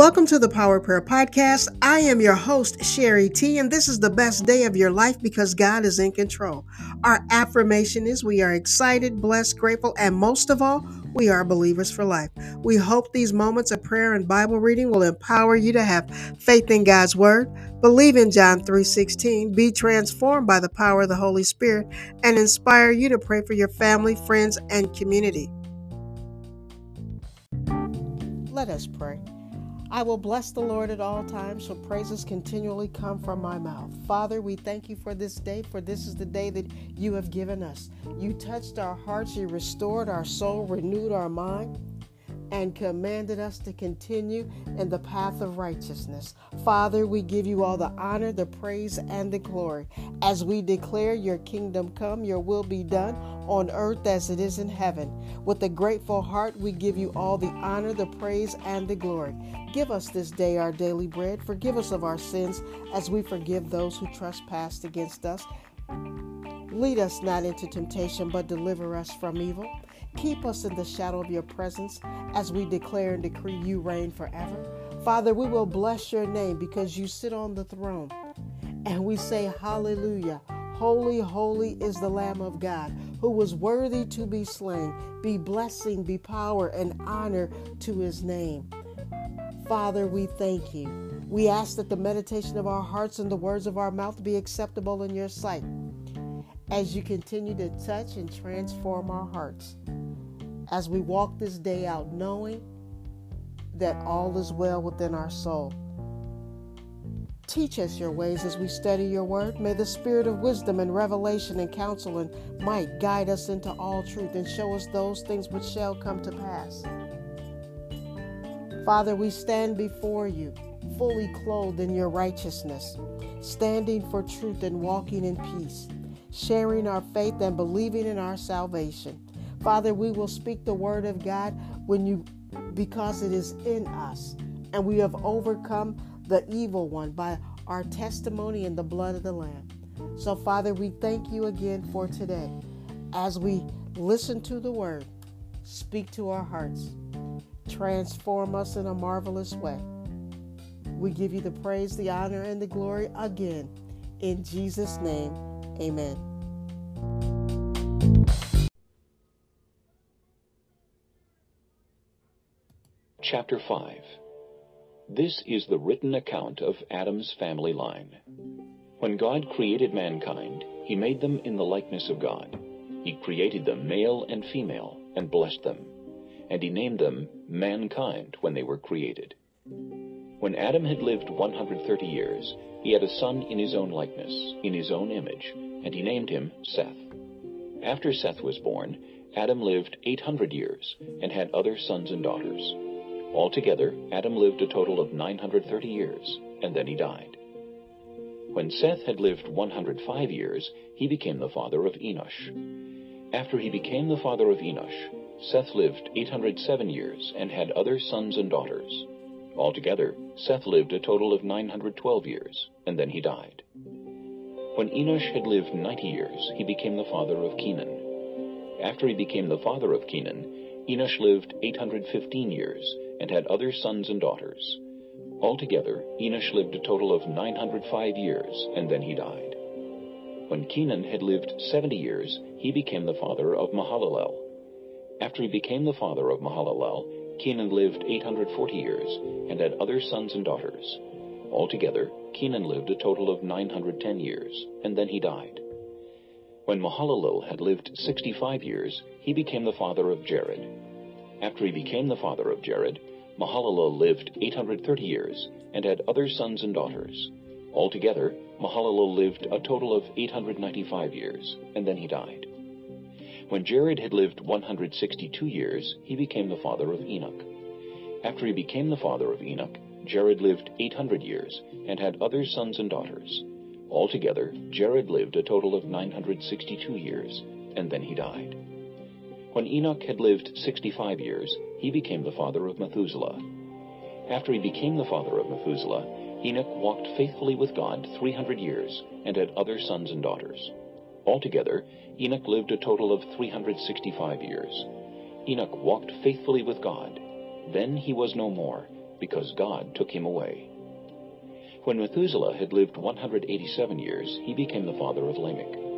Welcome to the Power Prayer Podcast. I am your host, Sherrie T, and this is the best day of your life because God is in control. Our affirmation is we are excited, blessed, grateful, and most of all, we are believers for life. We hope these moments of prayer and Bible reading will empower you to have faith in God's word, believe in John 3:16, be transformed by the power of the Holy Spirit, and inspire you to pray for your family, friends, and community. Let us pray. I will bless the Lord at all times, so praises continually come from my mouth. Father, we thank you for this day, for this is the day that you have given us. You touched our hearts, you restored our soul, renewed our mind and commanded us to continue in the path of righteousness. Father, we give you all the honor, the praise, and the glory as we declare your kingdom come, your will be done on earth as it is in heaven. With a grateful heart, we give you all the honor, the praise, and the glory. Give us this day our daily bread. Forgive us of our sins as we forgive those who trespass against us. Lead us not into temptation, but deliver us from evil. Keep us in the shadow of your presence as we declare and decree you reign forever. Father, we will bless your name because you sit on the throne. And we say, Hallelujah. Holy, holy is the Lamb of God who was worthy to be slain. Be blessing, be power, and honor to his name. Father, we thank you. We ask that the meditation of our hearts and the words of our mouth be acceptable in your sight as you continue to touch and transform our hearts as we walk this day out, knowing that all is well within our soul. Teach us your ways as we study your word. May the spirit of wisdom and revelation and counsel and might guide us into all truth and show us those things which shall come to pass. Father, we stand before you, fully clothed in your righteousness, standing for truth and walking in peace, sharing our faith and believing in our salvation. Father, we will speak the word of God when you because it is in us, and we have overcome the evil one by our testimony in the blood of the Lamb. So, Father, we thank you again for today. As we listen to the word, speak to our hearts, transform us in a marvelous way. We give you the praise, the honor, and the glory again. In Jesus' name, amen. Chapter 5 This is the written account of Adam's family line. When God created mankind, he made them in the likeness of God. He created them male and female, and blessed them. And he named them mankind when they were created. When Adam had lived 130 years, he had a son in his own likeness, in his own image, and he named him Seth. After Seth was born, Adam lived 800 years, and had other sons and daughters. Altogether, Adam lived a total of 930 years, and then he died. When Seth had lived 105 years, he became the father of Enosh. After he became the father of Enosh, Seth lived 807 years and had other sons and daughters. Altogether, Seth lived a total of 912 years, and then he died. When Enosh had lived 90 years, he became the father of Kenan. After he became the father of Kenan, Enosh lived 815 years and had other sons and daughters. Altogether, Enosh lived a total of 905 years, and then he died. When Kenan had lived 70 years, he became the father of Mahalalel. After he became the father of Mahalalel, Kenan lived 840 years, and had other sons and daughters. Altogether, Kenan lived a total of 910 years, and then he died. When Mahalalel had lived 65 years, he became the father of Jared. After he became the father of Jared, Mahalalel lived 830 years and had other sons and daughters. Altogether, Mahalalel lived a total of 895 years, and then he died. When Jared had lived 162 years, he became the father of Enoch. After he became the father of Enoch, Jared lived 800 years and had other sons and daughters. Altogether, Jared lived a total of 962 years, and then he died. When Enoch had lived 65 years, he became the father of Methuselah. After he became the father of Methuselah, Enoch walked faithfully with God 300 years and had other sons and daughters. Altogether, Enoch lived a total of 365 years. Enoch walked faithfully with God. Then he was no more, because God took him away. When Methuselah had lived 187 years, he became the father of Lamech.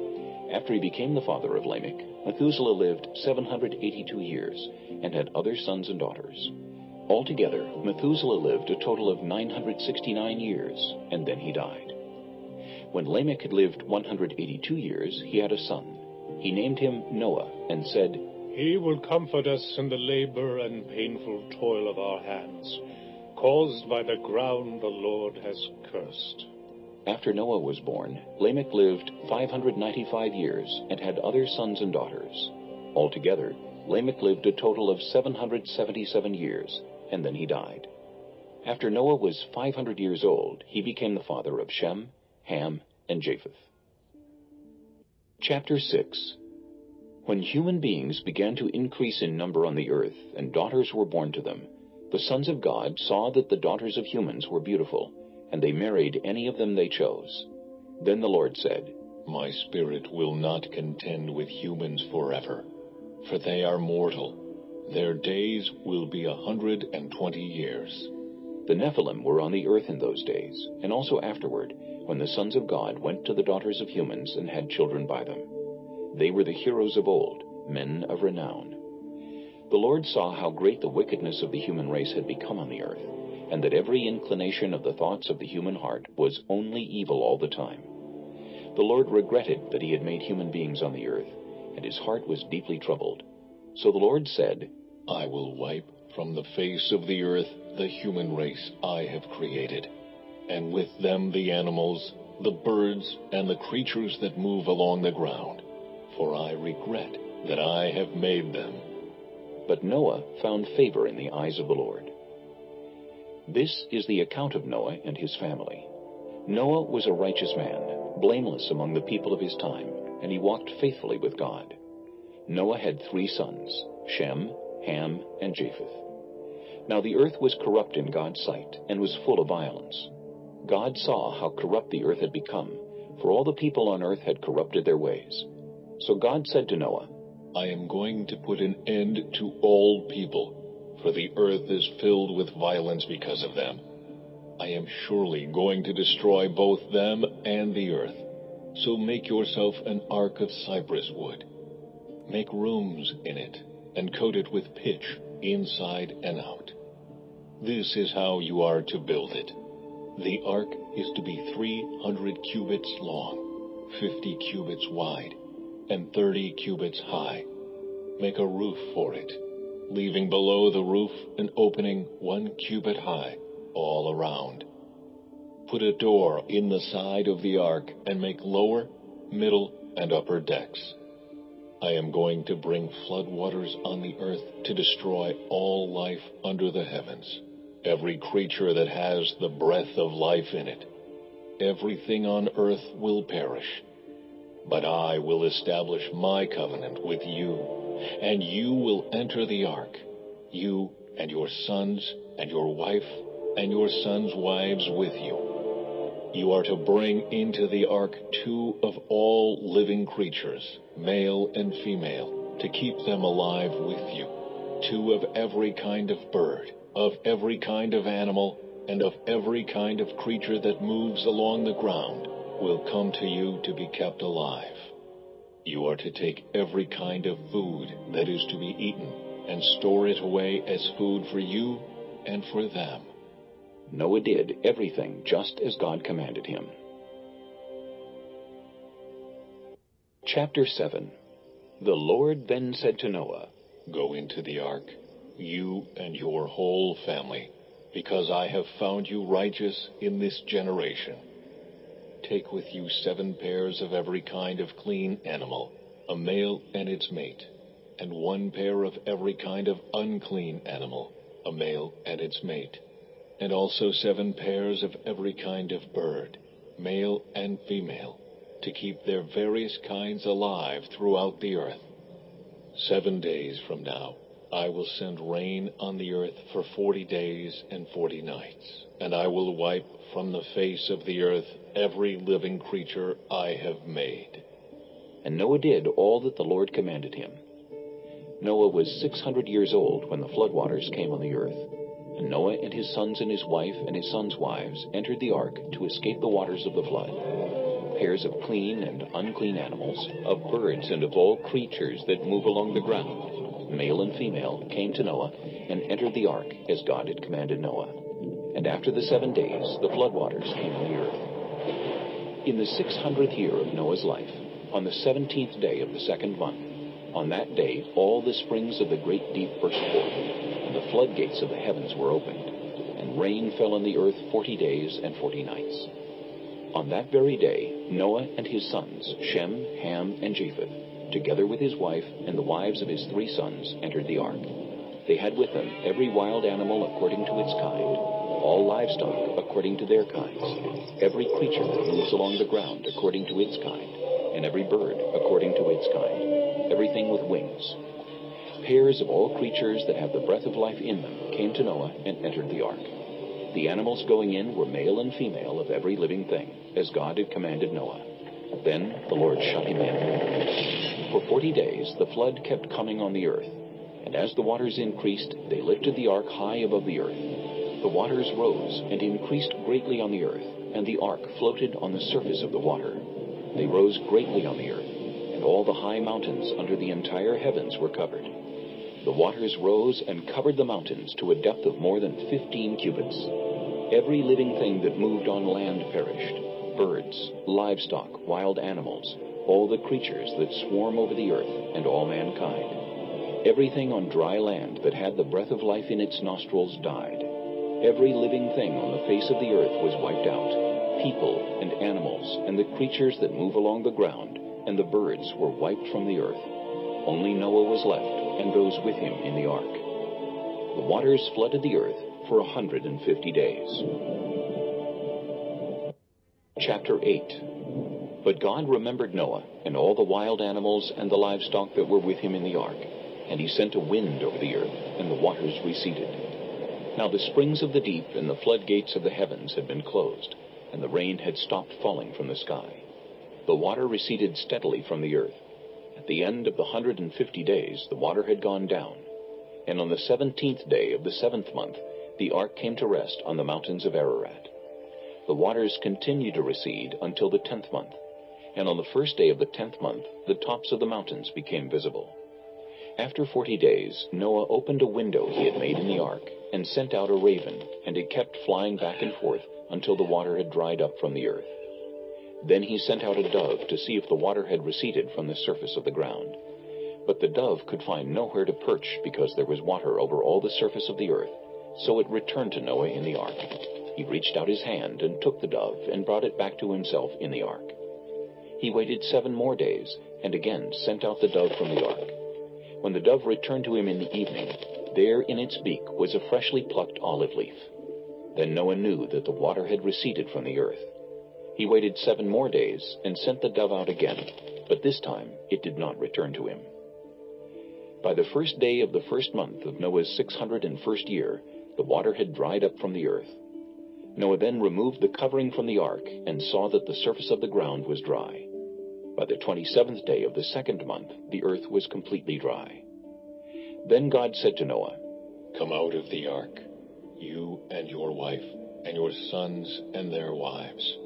After he became the father of Lamech, Methuselah lived 782 years and had other sons and daughters. Altogether, Methuselah lived a total of 969 years, and then he died. When Lamech had lived 182 years, he had a son. He named him Noah and said, He will comfort us in the labor and painful toil of our hands, caused by the ground the Lord has cursed. After Noah was born, Lamech lived 595 years and had other sons and daughters. Altogether, Lamech lived a total of 777 years, and then he died. After Noah was 500 years old, he became the father of Shem, Ham, and Japheth. Chapter 6 When human beings began to increase in number on the earth, and daughters were born to them, the sons of God saw that the daughters of humans were beautiful, and they married any of them they chose. Then the Lord said, My spirit will not contend with humans forever, for they are mortal. Their days will be a hundred and twenty years. The Nephilim were on the earth in those days, and also afterward, when the sons of God went to the daughters of humans and had children by them. They were the heroes of old, men of renown. The Lord saw how great the wickedness of the human race had become on the earth, and that every inclination of the thoughts of the human heart was only evil all the time. The Lord regretted that he had made human beings on the earth, and his heart was deeply troubled. So the Lord said, I will wipe from the face of the earth the human race I have created, and with them the animals, the birds, and the creatures that move along the ground, for I regret that I have made them. But Noah found favor in the eyes of the Lord. This is the account of Noah and his family. Noah was a righteous man, blameless among the people of his time, and he walked faithfully with God. Noah had three sons, Shem, Ham, and Japheth. Now the earth was corrupt in God's sight, and was full of violence. God saw how corrupt the earth had become, for all the people on earth had corrupted their ways. So God said to Noah, I am going to put an end to all people for the earth is filled with violence because of them. I am surely going to destroy both them and the earth. So make yourself an ark of cypress wood. Make rooms in it, and coat it with pitch inside and out. This is how you are to build it. The ark is to be 300 cubits long, 50 cubits wide, and 30 cubits high. Make a roof for it leaving below the roof an opening one cubit high all around. Put a door in the side of the ark and make lower, middle, and upper decks. I am going to bring floodwaters on the earth to destroy all life under the heavens, every creature that has the breath of life in it. Everything on earth will perish. But I will establish my covenant with you and you will enter the ark, you and your sons and your wife and your sons' wives with you. You are to bring into the ark two of all living creatures, male and female, to keep them alive with you. Two of every kind of bird, of every kind of animal, and of every kind of creature that moves along the ground will come to you to be kept alive. You are to take every kind of food that is to be eaten and store it away as food for you and for them. Noah did everything just as God commanded him. Chapter 7 The Lord then said to Noah, Go into the ark, you and your whole family, because I have found you righteous in this generation. Take with you seven pairs of every kind of clean animal, a male and its mate, and one pair of every kind of unclean animal, a male and its mate, and also seven pairs of every kind of bird, male and female, to keep their various kinds alive throughout the earth. Seven days from now, I will send rain on the earth for forty days and forty nights, and I will wipe from the face of the earth every living creature I have made. And Noah did all that the Lord commanded him. Noah was 600 years old when the floodwaters came on the earth. And Noah and his sons and his wife and his sons' wives entered the ark to escape the waters of the flood. Pairs of clean and unclean animals, of birds and of all creatures that move along the ground, male and female, came to Noah and entered the ark as God had commanded Noah. And after the seven days, the floodwaters came on the earth. In the six hundredth year of Noah's life, on the seventeenth day of the second month, on that day all the springs of the great deep burst forth, and the floodgates of the heavens were opened, and rain fell on the earth forty days and forty nights. On that very day, Noah and his sons, Shem, Ham, and Japheth, together with his wife and the wives of his three sons, entered the ark. They had with them every wild animal according to its kind, all livestock according to their kinds, every creature that moves along the ground according to its kind, and every bird according to its kind, everything with wings. Pairs of all creatures that have the breath of life in them came to Noah and entered the ark. The animals going in were male and female of every living thing, as God had commanded Noah. Then the Lord shut him in. For forty days the flood kept coming on the earth, and as the waters increased, they lifted the ark high above the earth. The waters rose and increased greatly on the earth, and the ark floated on the surface of the water. They rose greatly on the earth, and all the high mountains under the entire heavens were covered. The waters rose and covered the mountains to a depth of more than fifteen cubits. Every living thing that moved on land perished birds, livestock, wild animals, all the creatures that swarm over the earth, and all mankind. Everything on dry land that had the breath of life in its nostrils died. Every living thing on the face of the earth was wiped out. People and animals and the creatures that move along the ground and the birds were wiped from the earth. Only Noah was left and those with him in the ark. The waters flooded the earth for a hundred and fifty days. Chapter 8 But God remembered Noah and all the wild animals and the livestock that were with him in the ark, and he sent a wind over the earth, and the waters receded. Now the springs of the deep and the floodgates of the heavens had been closed, and the rain had stopped falling from the sky. The water receded steadily from the earth. At the end of the hundred and fifty days, the water had gone down. And on the seventeenth day of the seventh month, the ark came to rest on the mountains of Ararat. The waters continued to recede until the tenth month. And on the first day of the tenth month, the tops of the mountains became visible. After forty days, Noah opened a window he had made in the ark and sent out a raven, and it kept flying back and forth until the water had dried up from the earth. Then he sent out a dove to see if the water had receded from the surface of the ground. But the dove could find nowhere to perch because there was water over all the surface of the earth. So it returned to Noah in the ark. He reached out his hand and took the dove and brought it back to himself in the ark. He waited seven more days and again sent out the dove from the ark. When the dove returned to him in the evening, there in its beak was a freshly plucked olive leaf. Then Noah knew that the water had receded from the earth. He waited seven more days and sent the dove out again, but this time it did not return to him. By the first day of the first month of Noah's six hundred and first year, the water had dried up from the earth. Noah then removed the covering from the ark and saw that the surface of the ground was dry. By the twenty seventh day of the second month, the earth was completely dry. Then God said to Noah, Come out of the ark, you and your wife, and your sons and their wives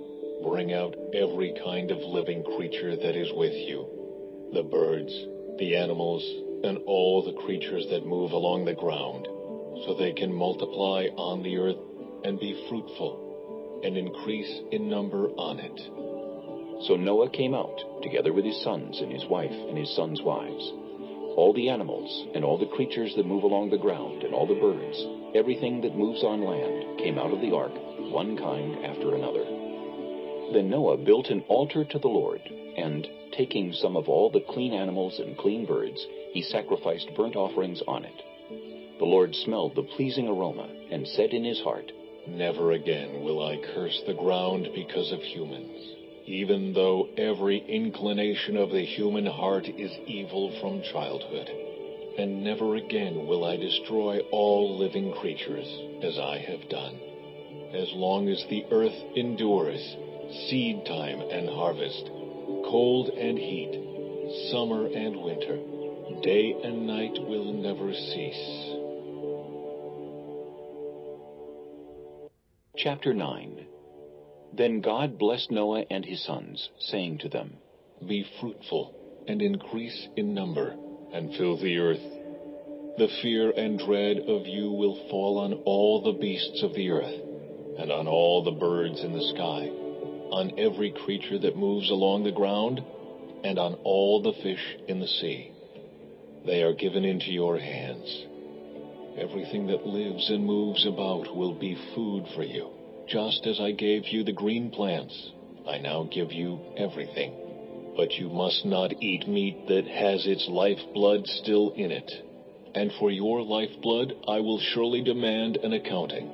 Bring out every kind of living creature that is with you the birds, the animals, and all the creatures that move along the ground, so they can multiply on the earth and be fruitful and increase in number on it. So Noah came out, together with his sons and his wife and his sons' wives. All the animals and all the creatures that move along the ground and all the birds, everything that moves on land, came out of the ark, one kind after another. Then Noah built an altar to the Lord, and, taking some of all the clean animals and clean birds, he sacrificed burnt offerings on it. The Lord smelled the pleasing aroma, and said in his heart, Never again will I curse the ground because of humans, even though every inclination of the human heart is evil from childhood. And never again will I destroy all living creatures, as I have done. As long as the earth endures, seed time and harvest, cold and heat, summer and winter, day and night will never cease. Chapter 9 Then God blessed Noah and his sons, saying to them, Be fruitful, and increase in number, and fill the earth. The fear and dread of you will fall on all the beasts of the earth, and on all the birds in the sky, on every creature that moves along the ground, and on all the fish in the sea. They are given into your hands. Everything that lives and moves about will be food for you. Just as I gave you the green plants, I now give you everything. But you must not eat meat that has its lifeblood still in it. And for your lifeblood I will surely demand an accounting.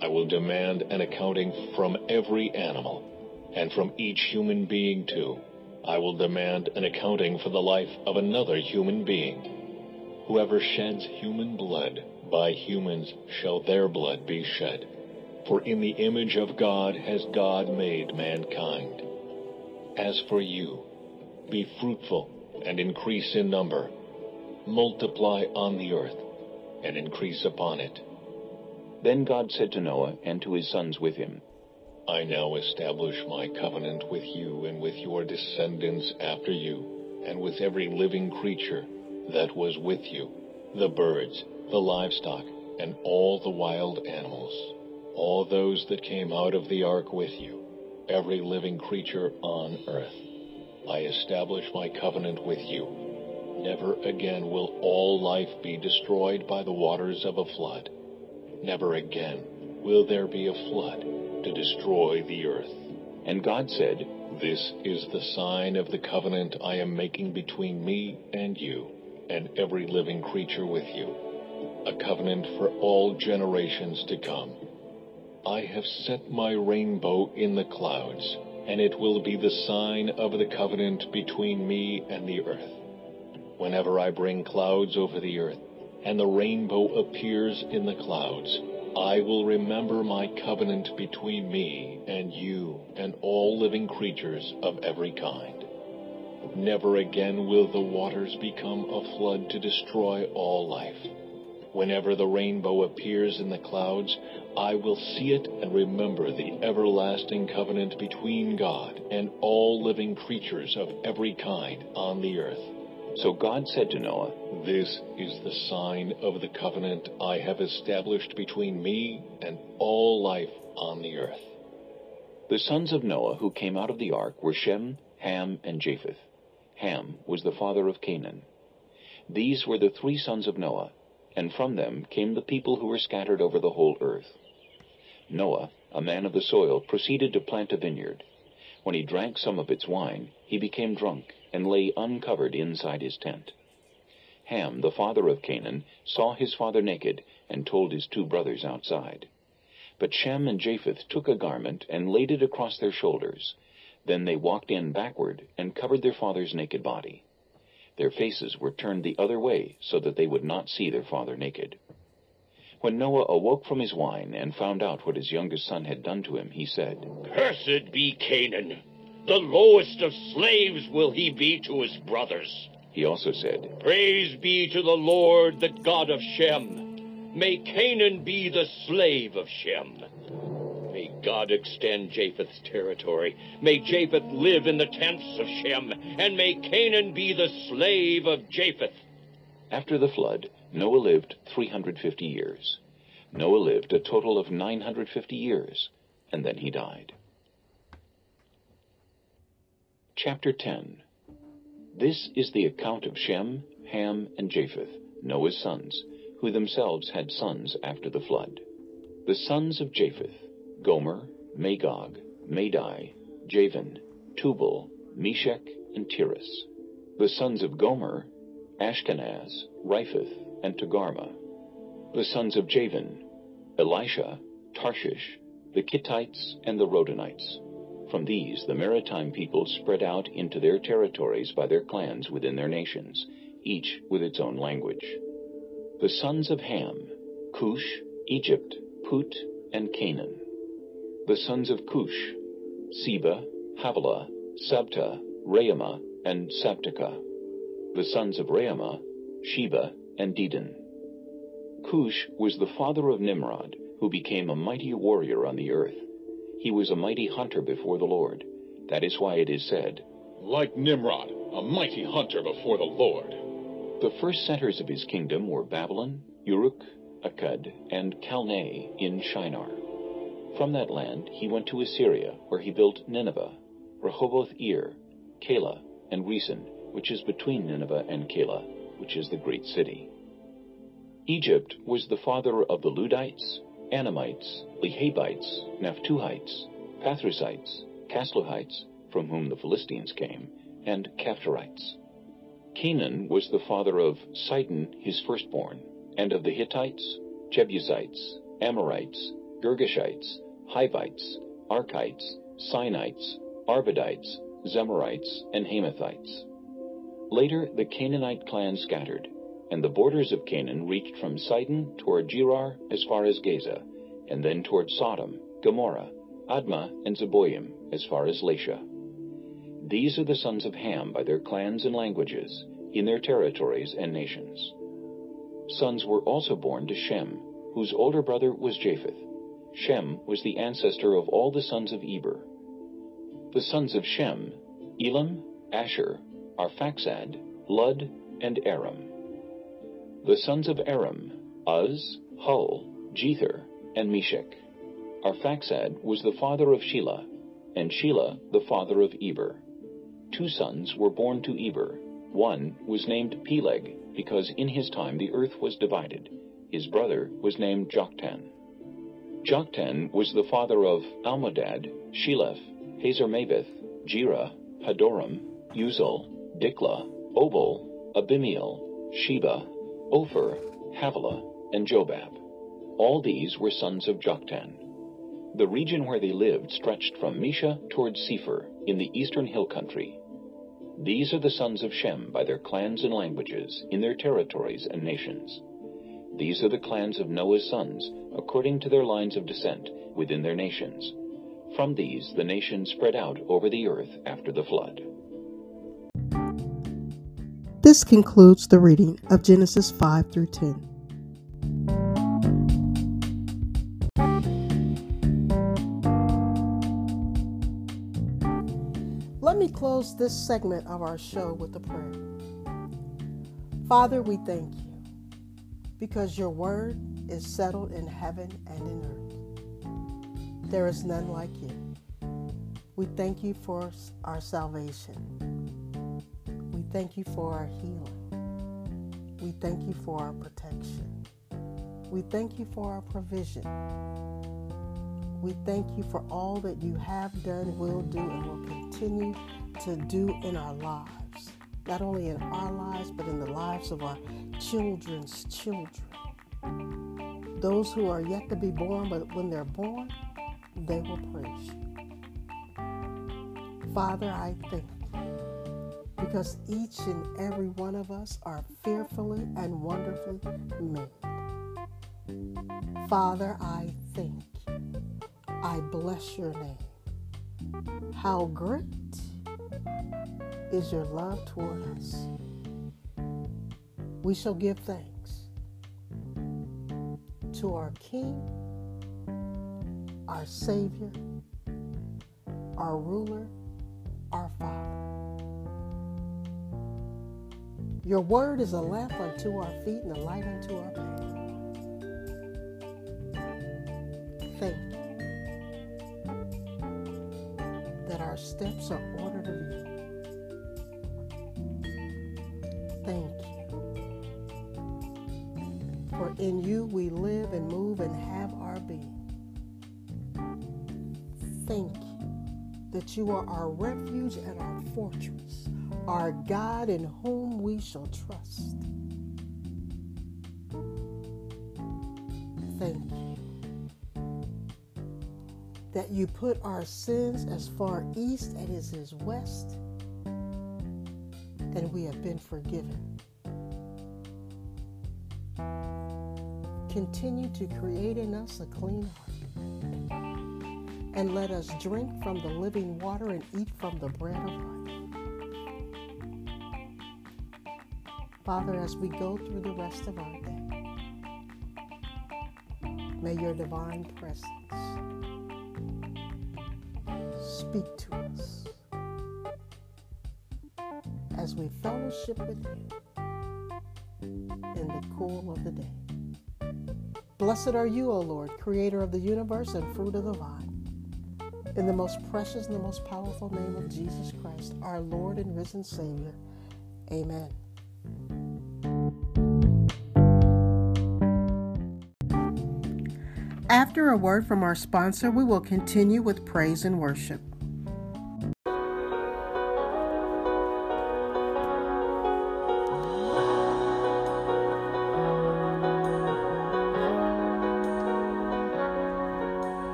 I will demand an accounting from every animal, and from each human being too. I will demand an accounting for the life of another human being. Whoever sheds human blood, by humans shall their blood be shed. For in the image of God has God made mankind. As for you, be fruitful and increase in number. Multiply on the earth and increase upon it. Then God said to Noah and to his sons with him, I now establish my covenant with you and with your descendants after you, and with every living creature that was with you, the birds, the livestock, and all the wild animals, all those that came out of the ark with you, every living creature on earth. I establish my covenant with you. Never again will all life be destroyed by the waters of a flood. Never again will there be a flood to destroy the earth. And God said, This is the sign of the covenant I am making between me and you, and every living creature with you, a covenant for all generations to come. I have set my rainbow in the clouds, and it will be the sign of the covenant between me and the earth. Whenever I bring clouds over the earth, and the rainbow appears in the clouds, I will remember my covenant between me and you and all living creatures of every kind. Never again will the waters become a flood to destroy all life. Whenever the rainbow appears in the clouds, I will see it and remember the everlasting covenant between God and all living creatures of every kind on the earth. So God said to Noah, This is the sign of the covenant I have established between me and all life on the earth. The sons of Noah who came out of the ark were Shem, Ham, and Japheth. Ham was the father of Canaan. These were the three sons of Noah, and from them came the people who were scattered over the whole earth. Noah, a man of the soil, proceeded to plant a vineyard. When he drank some of its wine, he became drunk and lay uncovered inside his tent. Ham, the father of Canaan, saw his father naked and told his two brothers outside. But Shem and Japheth took a garment and laid it across their shoulders. Then they walked in backward and covered their father's naked body. Their faces were turned the other way so that they would not see their father naked. When Noah awoke from his wine and found out what his youngest son had done to him, he said, Cursed be Canaan! The lowest of slaves will he be to his brothers. He also said, Praise be to the Lord, the God of Shem. May Canaan be the slave of Shem. God extend Japheth's territory. May Japheth live in the tents of Shem, and may Canaan be the slave of Japheth. After the flood, Noah lived 350 years. Noah lived a total of 950 years, and then he died. Chapter 10 This is the account of Shem, Ham, and Japheth, Noah's sons, who themselves had sons after the flood. The sons of Japheth, Gomer, Magog, Madai, Javan, Tubal, Meshek, and Tiras. The sons of Gomer, Ashkenaz, Riphath, and Togarmah. The sons of Javan, Elishah, Tarshish, the Kittites, and the Rodanites. From these the maritime peoples spread out into their territories by their clans within their nations, each with its own language. The sons of Ham, Cush, Egypt, Put, and Canaan. The sons of Cush, Seba, Havilah, Sabtah, Raamah, and Sabteka. The sons of Raamah, Sheba, and Dedan. Cush was the father of Nimrod, who who became a mighty warrior on the earth. He was a mighty hunter before the Lord. That is why it is said, Like Nimrod, a mighty hunter before the Lord. The first centers of his kingdom were Babylon, Uruk, Akkad, and Kalneh in Shinar. From that land he went to Assyria, where he built Nineveh, Rehoboth Ir, Kalah, and Resen, which is between Nineveh and Kalah, which is the great city. Egypt was the father of the Ludites, Anamites, Lehabites, Naphtuhites, Pathrusites, Kasluhites, from whom the Philistines came, and Caphtorites. Canaan was the father of Sidon his firstborn, and of the Hittites, Jebusites, Amorites, Girgashites, Hivites, Arkites, Sinites, Arvadites, Zemarites, and Hamathites. Later the Canaanite clan scattered, and the borders of Canaan reached from Sidon toward Gerar as far as Gaza, and then toward Sodom, Gomorrah, Admah, and Zeboim as far as Lasha. These are the sons of Ham by their clans and languages, in their territories and nations. Sons were also born to Shem, whose older brother was Japheth. Shem was the ancestor of all the sons of Eber. The sons of Shem, Elam, Ashur, Arphaxad, Lud, and Aram. The sons of Aram, Uz, Hul, Jether, and Meshek. Arphaxad was the father of Shelah, and Shelah the father of Eber. Two sons were born to Eber. One was named Peleg, because in his time the earth was divided. His brother was named Joktan. Joktan was the father of Almodad, Sheleph, Hazarmaveth, Jerah, Hadoram, Uzal, Dikla, Obal, Abimiel, Sheba, Ophir, Havilah, and Jobab. All these were sons of Joktan. The region where they lived stretched from Mesha toward Sephar in the eastern hill country. These are the sons of Shem by their clans and languages, in their territories and nations. These are the clans of Noah's sons, according to their lines of descent, within their nations. From these the nations spread out over the earth after the flood. This concludes the reading of Genesis 5 through 10. Let me close this segment of our show with a prayer. Father, we thank you because your word is settled in heaven and in earth. There is none like you. We thank you for our salvation. We thank you for our healing. We thank you for our protection. We thank you for our provision. We thank you for all that you have done, will do, and will continue to do in our lives. Not only in our lives, but in the lives of our children's children. Those who are yet to be born, but when they're born, they will praise you. Father, I thank you because each and every one of us are fearfully and wonderfully made. Father, I thank you. I bless your name. How great is your love toward us. We shall give thanks to our King, our Savior, our ruler, our Father. Your word is a lamp unto our feet and a light unto our path. Thank you that our steps are you are our refuge and our fortress, our God in whom we shall trust. Thank you that you put our sins as far east as it is west, and we have been forgiven. Continue to create in us a clean heart, and let us drink from the living water and eat from the bread of life. Father, as we go through the rest of our day, May your divine presence speak to us as we fellowship with you in the cool of the day. Blessed are you, O Lord, creator of the universe and fruit of the vine. In the most precious and the most powerful name of Jesus Christ, our Lord and risen Savior. Amen. After a word from our sponsor, we will continue with praise and worship.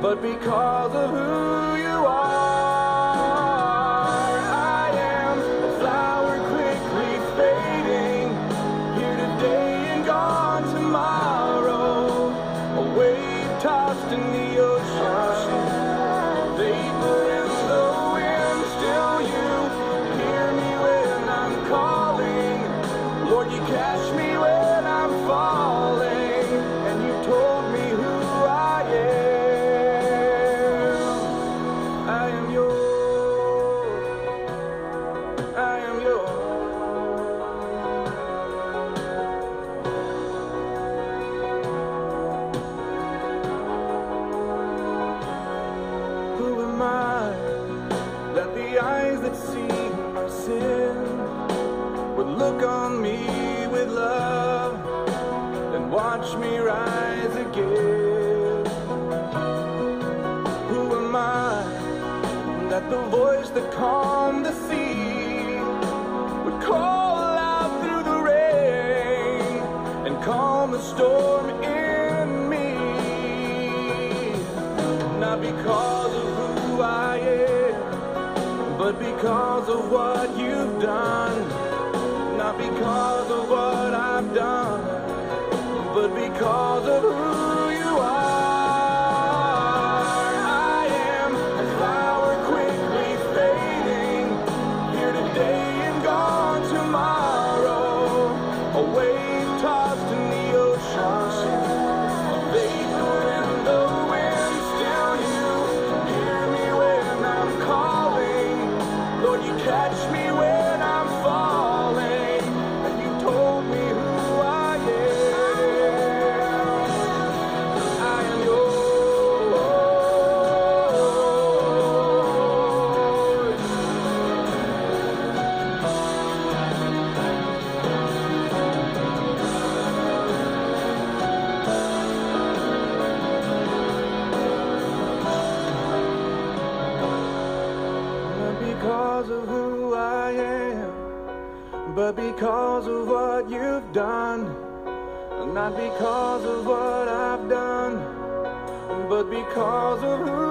But because of who you are. Not because of who I am, but because of what you've done. Not because of what I've done, but because of who because of who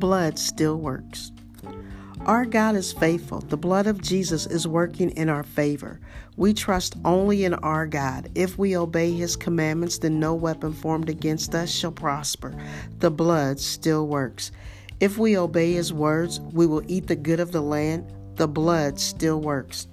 blood still works. Our God is faithful. The blood of Jesus is working in our favor. We trust only in our God. If we obey his commandments, then no weapon formed against us shall prosper. The blood still works. If we obey his words, we will eat the good of the land. The blood still works.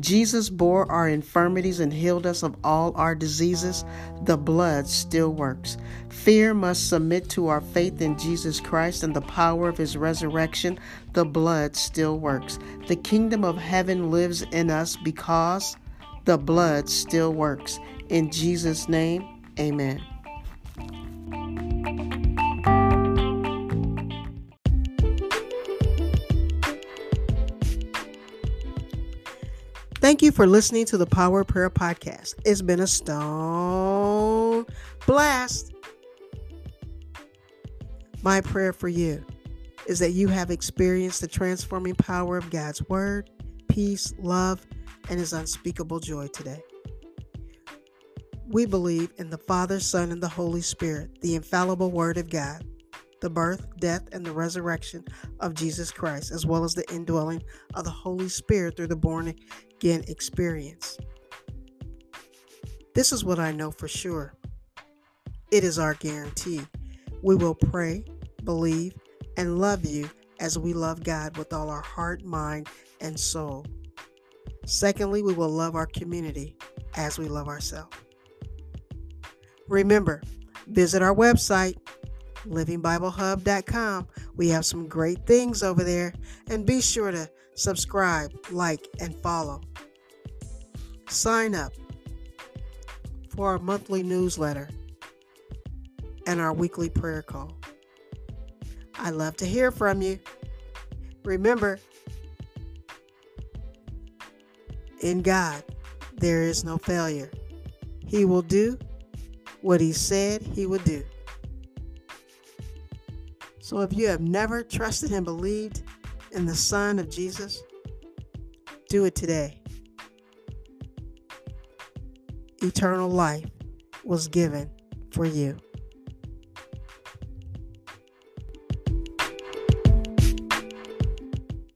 Jesus bore our infirmities and healed us of all our diseases. The blood still works. Fear must submit to our faith in Jesus Christ and the power of his resurrection. The blood still works. The kingdom of heaven lives in us because the blood still works. In Jesus' name, amen. Thank you for listening to the Power Prayer Podcast. It's been a stone blast. My prayer for you is that you have experienced the transforming power of God's Word, peace, love, and His unspeakable joy today. We believe in the Father, Son, and the Holy Spirit, the infallible Word of God, the birth, death, and the resurrection of Jesus Christ, as well as the indwelling of the Holy Spirit through the born again experience. This is what I know for sure. It is our guarantee. We will pray, believe, and love you as we love God with all our heart, mind, and soul. Secondly, we will love our community as we love ourselves. Remember, visit our website, livingbiblehub.com. We have some great things over there, and be sure to subscribe, like, and follow. Sign up for our monthly newsletter and our weekly prayer call. I love to hear from you. Remember, in God, there is no failure. He will do what He said He would do. So if you have never trusted and believed in the Son of Jesus, do it today. Eternal life was given for you.